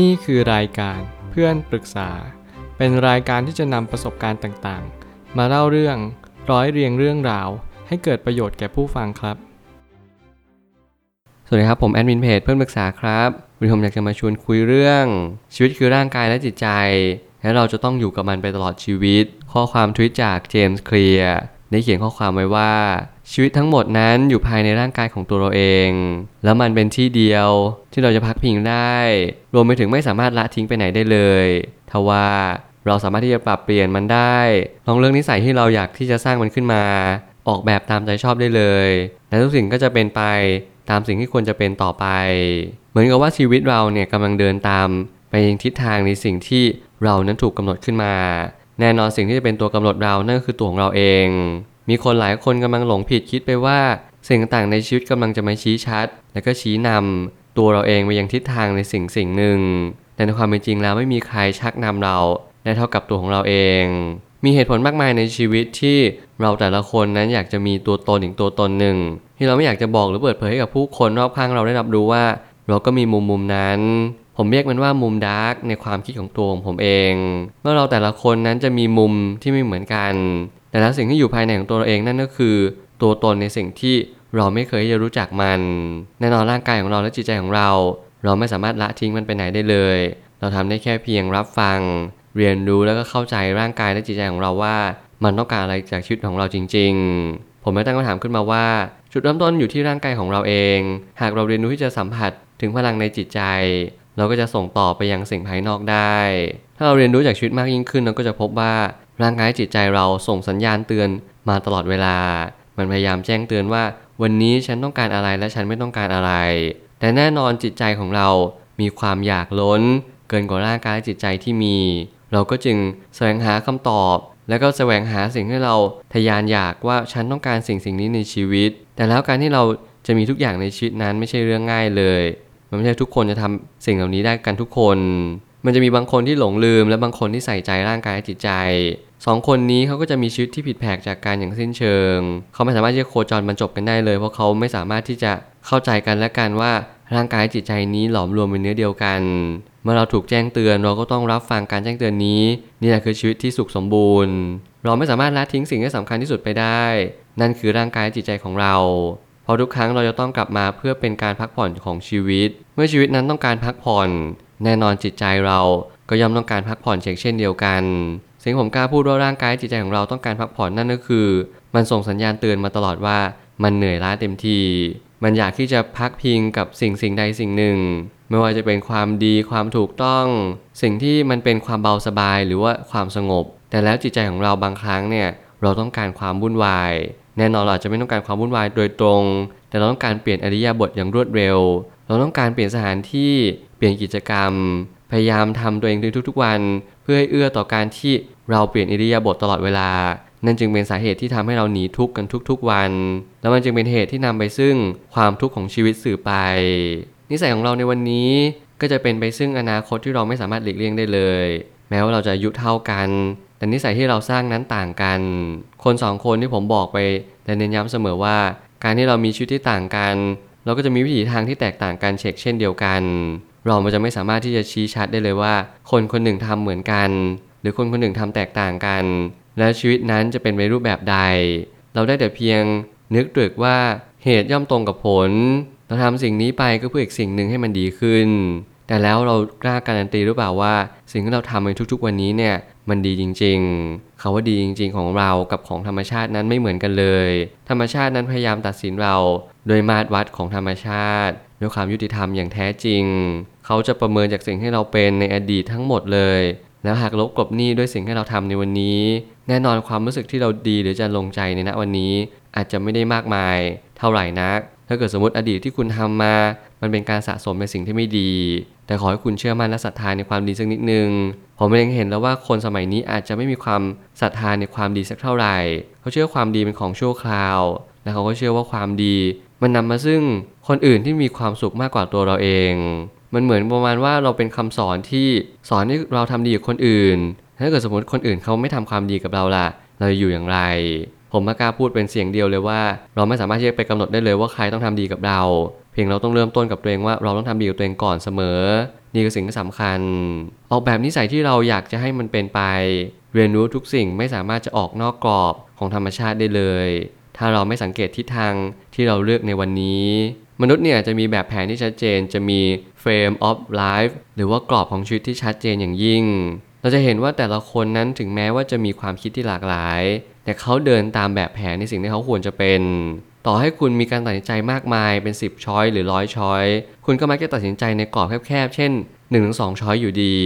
นี่คือรายการเพื่อนปรึกษา เป็นรายการที่จะนำประสบการณ์ต่างๆ มาเล่าเรื่องร้อยเรียงเรื่องราว ให้เกิดประโยชน์แก่ผู้ฟังครับ สวัสดีครับผมแอดมินเพจเพื่อนปรึกษาครับวันนี้ผมอยากจะมาชวนคุยเรื่อง ชีวิตคือร่างกายและจิตใจ และเราจะต้องอยู่กับมันไปตลอดชีวิต ข้อความทวิตจากเจมส์เคลียร์ได้เขียนข้อความไว้ว่า ชีวิตทั้งหมดนั้นอยู่ภายในร่างกายของตัวเราเอง แล้วมันเป็นที่เดียวที่เราจะพักพิงได้ รวมไปถึงไม่สามารถละทิ้งไปไหนได้เลยทว่าเราสามารถที่จะปรับเปลี่ยนมันได้ ลองเลือกนิสัยที่เราอยากที่จะสร้างมันขึ้นมา ออกแบบตามใจชอบได้เลย และทุกสิ่งก็จะเป็นไปตามสิ่งที่ควรจะเป็นต่อไป เหมือนกับว่าชีวิตเราเนี่ยกำลังเดินตาม ไปยังทิศทางในสิ่งที่เรานั้นถูกกำหนดขึ้นมา แน่นอนสิ่งที่จะเป็นตัวกำหนดเรานั่นก็คือตัวของเราเอง มีคนหลายคนกำลังหลงผิดคิดไปว่า สิ่งต่างๆในชีวิตกำลังจะมาชี้ชัด และก็ชี้นำตัวเราเองไปยังทิศทางในสิ่งสิ่งหนึ่ง แต่ในความเป็นจริงแล้วไม่มีใครชักนำเราได้เท่ากับตัวของเราเอง มีเหตุผลมากมายในชีวิตที่เราแต่ละคนนั้นอยากจะมีตัวตนอีกตัวตนหนึ่ง ที่เราไม่อยากจะบอกหรือเปิดเผยให้กับผู้คนรอบข้างเราได้รับรู้ว่า เราก็มีมุมมุมนั้นผมเรียกมันว่ามุมดาร์กในความคิดของตัวของผมเอง เมื่อเราแต่ละคนนั้นจะมีมุมที่ไม่เหมือนกัน แต่ละสิ่งที่อยู่ภายในของตัวเราเองนั่นก็คือ ตัวตนในสิ่งที่เราไม่เคยจะรู้จักมัน แน่นอนร่างกายของเราและจิตใจของเรา เราไม่สามารถละทิ้งมันไปไหนได้เลย เราทำได้แค่เพียงรับฟัง เรียนรู้แล้วก็เข้าใจร่างกายและจิตใจของเราว่า มันต้องการอะไรจากชีวิตของเราจริง ๆ ผมไม่ตั้งคำถามขึ้นมาว่า จุดเริ่มต้นอยู่ที่ร่างกายของเราเอง หากเราเรียนรู้ที่จะสัมผัสถึงพลังในจิตใจ เราก็จะส่งต่อไปยังสิ่งภายนอกได้ ถ้าเราเรียนรู้จากชีวิตมากยิ่งขึ้นเราก็จะพบว่า ร่างกายจิตใจเราส่งสัญญาณเตือนมาตลอดเวลา มันพยายามแจ้งเตือนว่า วันนี้ฉันต้องการอะไรและฉันไม่ต้องการอะไร แต่แน่นอนจิตใจของเรา มีความอยากล้น เกินกว่าร่างกายจิตใจที่มี เราก็จึงแสวงหาคำตอบ แล้วก็แสวงหาสิ่งที่เราทยานอยากว่าฉันต้องการสิ่งสิ่งนี้ในชีวิต แต่แล้วการที่เราจะมีทุกอย่างในชีวิตนั้นไม่ใช่เรื่องง่ายเลย มันไม่ใช่ทุกคนจะทำสิ่งเหล่านี้ได้กันทุกคน มันจะมีบางคนที่หลงลืม และบางคนที่ใส่ใจร่างกายจิตใจ สองคนนี้เขาก็จะมีชีวิตที่ผิดแผกจากกันอย่างสิ้นเชิง เขาไม่สามารถที่จะโคจรบรรจบกันได้เลย เพราะเขาไม่สามารถที่จะเข้าใจกันและกันว่าร่างกายจิตใจนี้หลอมรวมเป็นเนื้อเดียวกัน เมื่อเราถูกแจ้งเตือนเราก็ต้องรับฟังการแจ้งเตือนนี้ นี่แหละคือชีวิตที่สุขสมบูรณ์ เราไม่สามารถละทิ้งสิ่งที่สำคัญที่สุดไปได้ นั่นคือร่างกายจิตใจของเราเพราะทุกครั้งเราจะต้องกลับมาเพื่อเป็นการพักผ่อนของชีวิต เมื่อชีวิตนั้นต้องการพักผ่อน แน่นอนจิตใจเราก็ย่อมต้องการพักผ่อนเช่นเดียวกัน สิ่งผมกล้าพูดว่าร่างกายจิตใจของเราต้องการพักผ่อนนั่นก็คือ มันส่งสัญญาณเตือนมาตลอดว่ามันเหนื่อยล้าเต็มที มันอยากที่จะพักพิงกับสิ่งสิ่งใดสิ่งหนึ่ง ไม่ว่าจะเป็นความดีความถูกต้อง สิ่งที่มันเป็นความเบาสบายหรือว่าความสงบ แต่แล้วจิตใจของเราบางครั้งเนี่ยเราต้องการความวุ่นวาย แน่นอนเราอาจจะไม่ต้องการความวุ่นวายโดยตรง แต่เราต้องการเปลี่ยนอริยบทอย่างรวดเร็ว เราต้องการเปลี่ยนสถานที่เปลี่ยนกิจกรรม พยายามทำตัวเองในทุกๆวัน เพื่อให้เอื้อต่อการที่ เราเปลี่ยนอิริยาบถตลอดเวลา นั่นจึงเป็นสาเหตุที่ทำให้เราหนีทุกข์กันทุกๆวัน แล้วมันจึงเป็นเหตุที่นำไปซึ่งความทุกข์ของชีวิตสื่อไป นิสัยของเราในวันนี้ก็จะเป็นไปซึ่งอนาคตที่เราไม่สามารถหลีกเลี่ยงได้เลย แม้ว่าเราจะอายุเท่ากัน แต่นิสัยที่เราสร้างนั้นต่างกัน คนสองคนที่ผมบอกไปแต่เน้นย้ำเสมอว่า การที่เรามีชีวิตที่ต่างกัน เราก็จะมีวิถีทางที่แตกต่างกันเช็คเช่นเดียวกัน เรามันจะไม่สามารถที่จะชี้ชัดได้เลยว่า คนคนหนึ่งทำเหมือนกัน หรือคนคนหนึ่งทำแตกต่างกัน แล้วชีวิตนั้นจะเป็นไปรูปแบบใด เราได้แต่เพียงนึกตรึกว่าเหตุย่อมตรงกับผล เราทำสิ่งนี้ไปก็เพื่ออีกสิ่งหนึ่งให้มันดีขึ้น แต่แล้วเรากล้าการันตีหรือเปล่าว่า สิ่งที่เราทำในทุกๆวันนี้เนี่ยมันดีจริงๆคาว่าดีจริง ๆ ของเรากับของธรรมชาตินั้นไม่เหมือนกันเลย ธรรมชาตินั้นพยายามตัดสินเรา โดยมาตรวัดของธรรมชาติด้วยความยุติธรรมอย่างแท้จริง เขาจะประเมินจากสิ่งที่เราเป็นในอดีตทั้งหมดเลย แล้วหากลบกลบหนี้ด้วยสิ่งที่เราทำในวันนี้ แน่นอนความรู้สึกที่เราดีหรือจะลงใจในณวันนี้ อาจจะไม่ได้มากมาย เท่าไหร่นัก ถ้าเกิดสมมติอดีตที่คุณทำมา มันเป็นการสะสมในสิ่งที่ไม่ดี แต่ขอให้คุณเชื่อมั่นและศรัทธาในความดีสักนิดนึง ผมเองเห็นแล้วว่าคนสมัยนี้อาจจะไม่มีความศรัทธาในความดีสักเท่าไหร่ เขาเชื่อความดีเป็นของชั่วคราว และเขาก็เชื่อว่าความดี มันนำมาซึ่งคนอื่นที่มีความสุขมากกว่าตัวเราเอง มันเหมือนประมาณว่าเราเป็นคำสอนที่สอนให้เราทำดีกับคนอื่น ถ้าเกิดสมมติคนอื่นเขาไม่ทำความดีกับเราล่ะ เราจะอยู่อย่างไร ผมมากล้าพูดเป็นเสียงเดียวเลยว่า เราไม่สามารถที่จะไปกำหนดได้เลยว่าใครต้องทำดีกับเรา เพียงเราต้องเริ่มต้นกับตัวเองว่าเราต้องทำดีกับตัวเองก่อนเสมอ นี่คือสิ่งที่สำคัญ ออกแบบนิสัยที่เราอยากจะให้มันเป็นไป เรียนรู้ทุกสิ่งไม่สามารถจะออกนอกกรอบของธรรมชาติได้เลย ถ้าเราไม่สังเกตทิศทางที่เราเลือกในวันนี้ มนุษย์เนี่ยจะมีแบบแผนที่ชัดเจน จะมี frame of life หรือว่ากรอบของชีวิตที่ชัดเจนอย่างยิ่ง เราจะเห็นว่าแต่ละคนนั้นถึงแม้ว่าจะมีความคิดที่หลากหลาย แต่เขาเดินตามแบบแผนในสิ่งที่เขาควรจะเป็น ต่อให้คุณมีการตัดสินใจมากมายเป็น 10 ช้อยหรือร้อยช้อยคุณก็มักจะตัดสินใจในกรอบแคบๆ เช่น1-2ช้อยอยู่ดี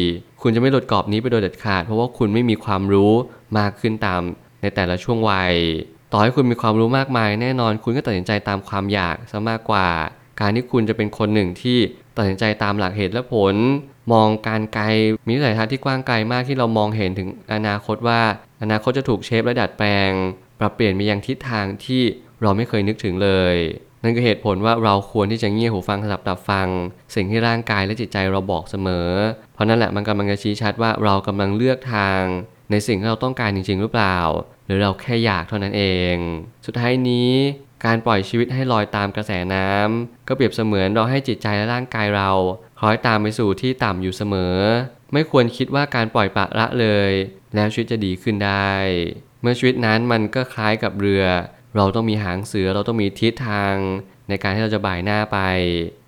คุณจะไม่หลุดกรอบนี้ไปโดยเด็ดขาด เพราะว่าคุณไม่มีความรู้มากขึ้นตามในแต่ละช่วงวัย ต่อให้คุณมีความรู้มากมาย แน่นอนคุณก็ตัดสินใจตามความอยากซะมากกว่า การที่คุณจะเป็นคนหนึ่งที่ตัดสินใจตามหลักเหตุและผล มองการไกลมีสัยทัศน์ที่กว้างไกลมากที่เรามองเห็นถึงอนาคตว่า อนาคตจะถูกเชฟและดัดแปลง ปรับเปลี่ยนไปยังทิศทางที่เราไม่เคยนึกถึงเลย นั่นคือเหตุผลว่าเราควรที่จะเงี่ยหูฟังสลับตับฟัง สิ่งที่ร่างกายและจิตใจเราบอกเสมอ เพราะนั่นแหละมันกำลังจะชี้ชัดว่าเรากำลังเลือกทาง ในสิ่งที่เราต้องการจริง ๆ หรือเปล่า หรือเราแค่อยากเท่านั้นเอง สุดท้ายนี้การปล่อยชีวิตให้ลอยตามกระแสน้ำก็เปรียบเสมือนเราให้จิตใจและร่างกายเราคล้อยตามไปสู่ที่ต่ำอยู่เสมอ ไม่ควรคิดว่าการปล่อยปละละเลย แล้วชีวิตจะดีขึ้นได้ เมื่อชีวิตนั้นมันก็คล้ายกับเรือ เราต้องมีหางเสือเราต้องมีทิศทาง ในการที่เราจะบ่ายหน้าไป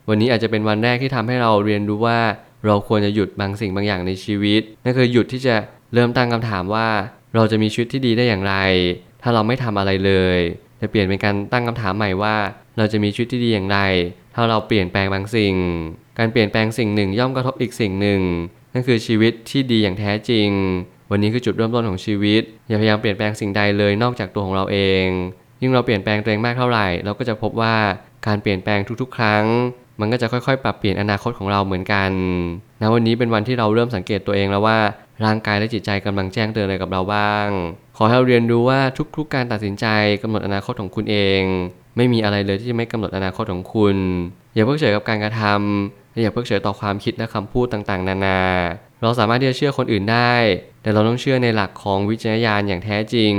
วันนี้อาจจะเป็นวันแรกที่ทำให้เราเรียนรู้ว่า เราควรจะหยุดบางสิ่งบางอย่างในชีวิตนั่นคือหยุดที่จะ เริ่มตั้งคำถามว่าเราจะมีชีวิตที่ดีได้อย่างไร ถ้าเราไม่ทำอะไรเลย จะเปลี่ยนเป็นการตั้งคำถามใหม่ว่า เราจะมีชีวิตที่ดีอย่างไร ถ้าเราเปลี่ยนแปลงบางสิ่ง การเปลี่ยนแปลงสิ่งหนึ่งย่อมกระทบอีกสิ่งหนึ่ง นั่นคือชีวิตที่ดีอย่างแท้จริง วันนี้คือจุดเริ่มต้นของชีวิต อย่าพยายามเปลี่ยนแปลงสิ่งใดเลยนอกจากตัวของเราเอง ยิ่งเราเปลี่ยนแปลงตัวเองมากเท่าไหร่ เราก็จะพบว่าการเปลี่ยนแปลงทุกๆ ครั้ง มันก็จะค่อยๆ ปรับเปลี่ยนอนาคตของเราเหมือนกันณวันนี้เป็นวันที่เราเริ่มสังเกตตัวเองแล้วว่าร่างกายและจิตใจกำลังแจ้งเตือนอะไรกับเราบ้าง ขอให้เราเรียนรู้ว่าทุกๆ การตัดสินใจกำหนดอนาคตของคุณเอง ไม่มีอะไรเลยที่จะไม่กำหนดอนาคตของคุณ อย่าเพิกเฉยกับการกระทำและอย่าเพิกเฉยต่อความคิดและคำพูดต่างๆ นานา เราสามารถที่จะเชื่อคนอื่นได้ แต่เราต้องเชื่อในหลักของวิจารณญาณอย่างแท้จริง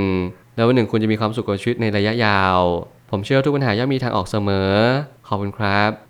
แล้ววันหนึ่งคุณจะมีความสุขกับชีวิตในระยะยาว ผมเชื่อว่าทุกปัญหาย่อมมีทางออกเสมอ ขอบคุณครับ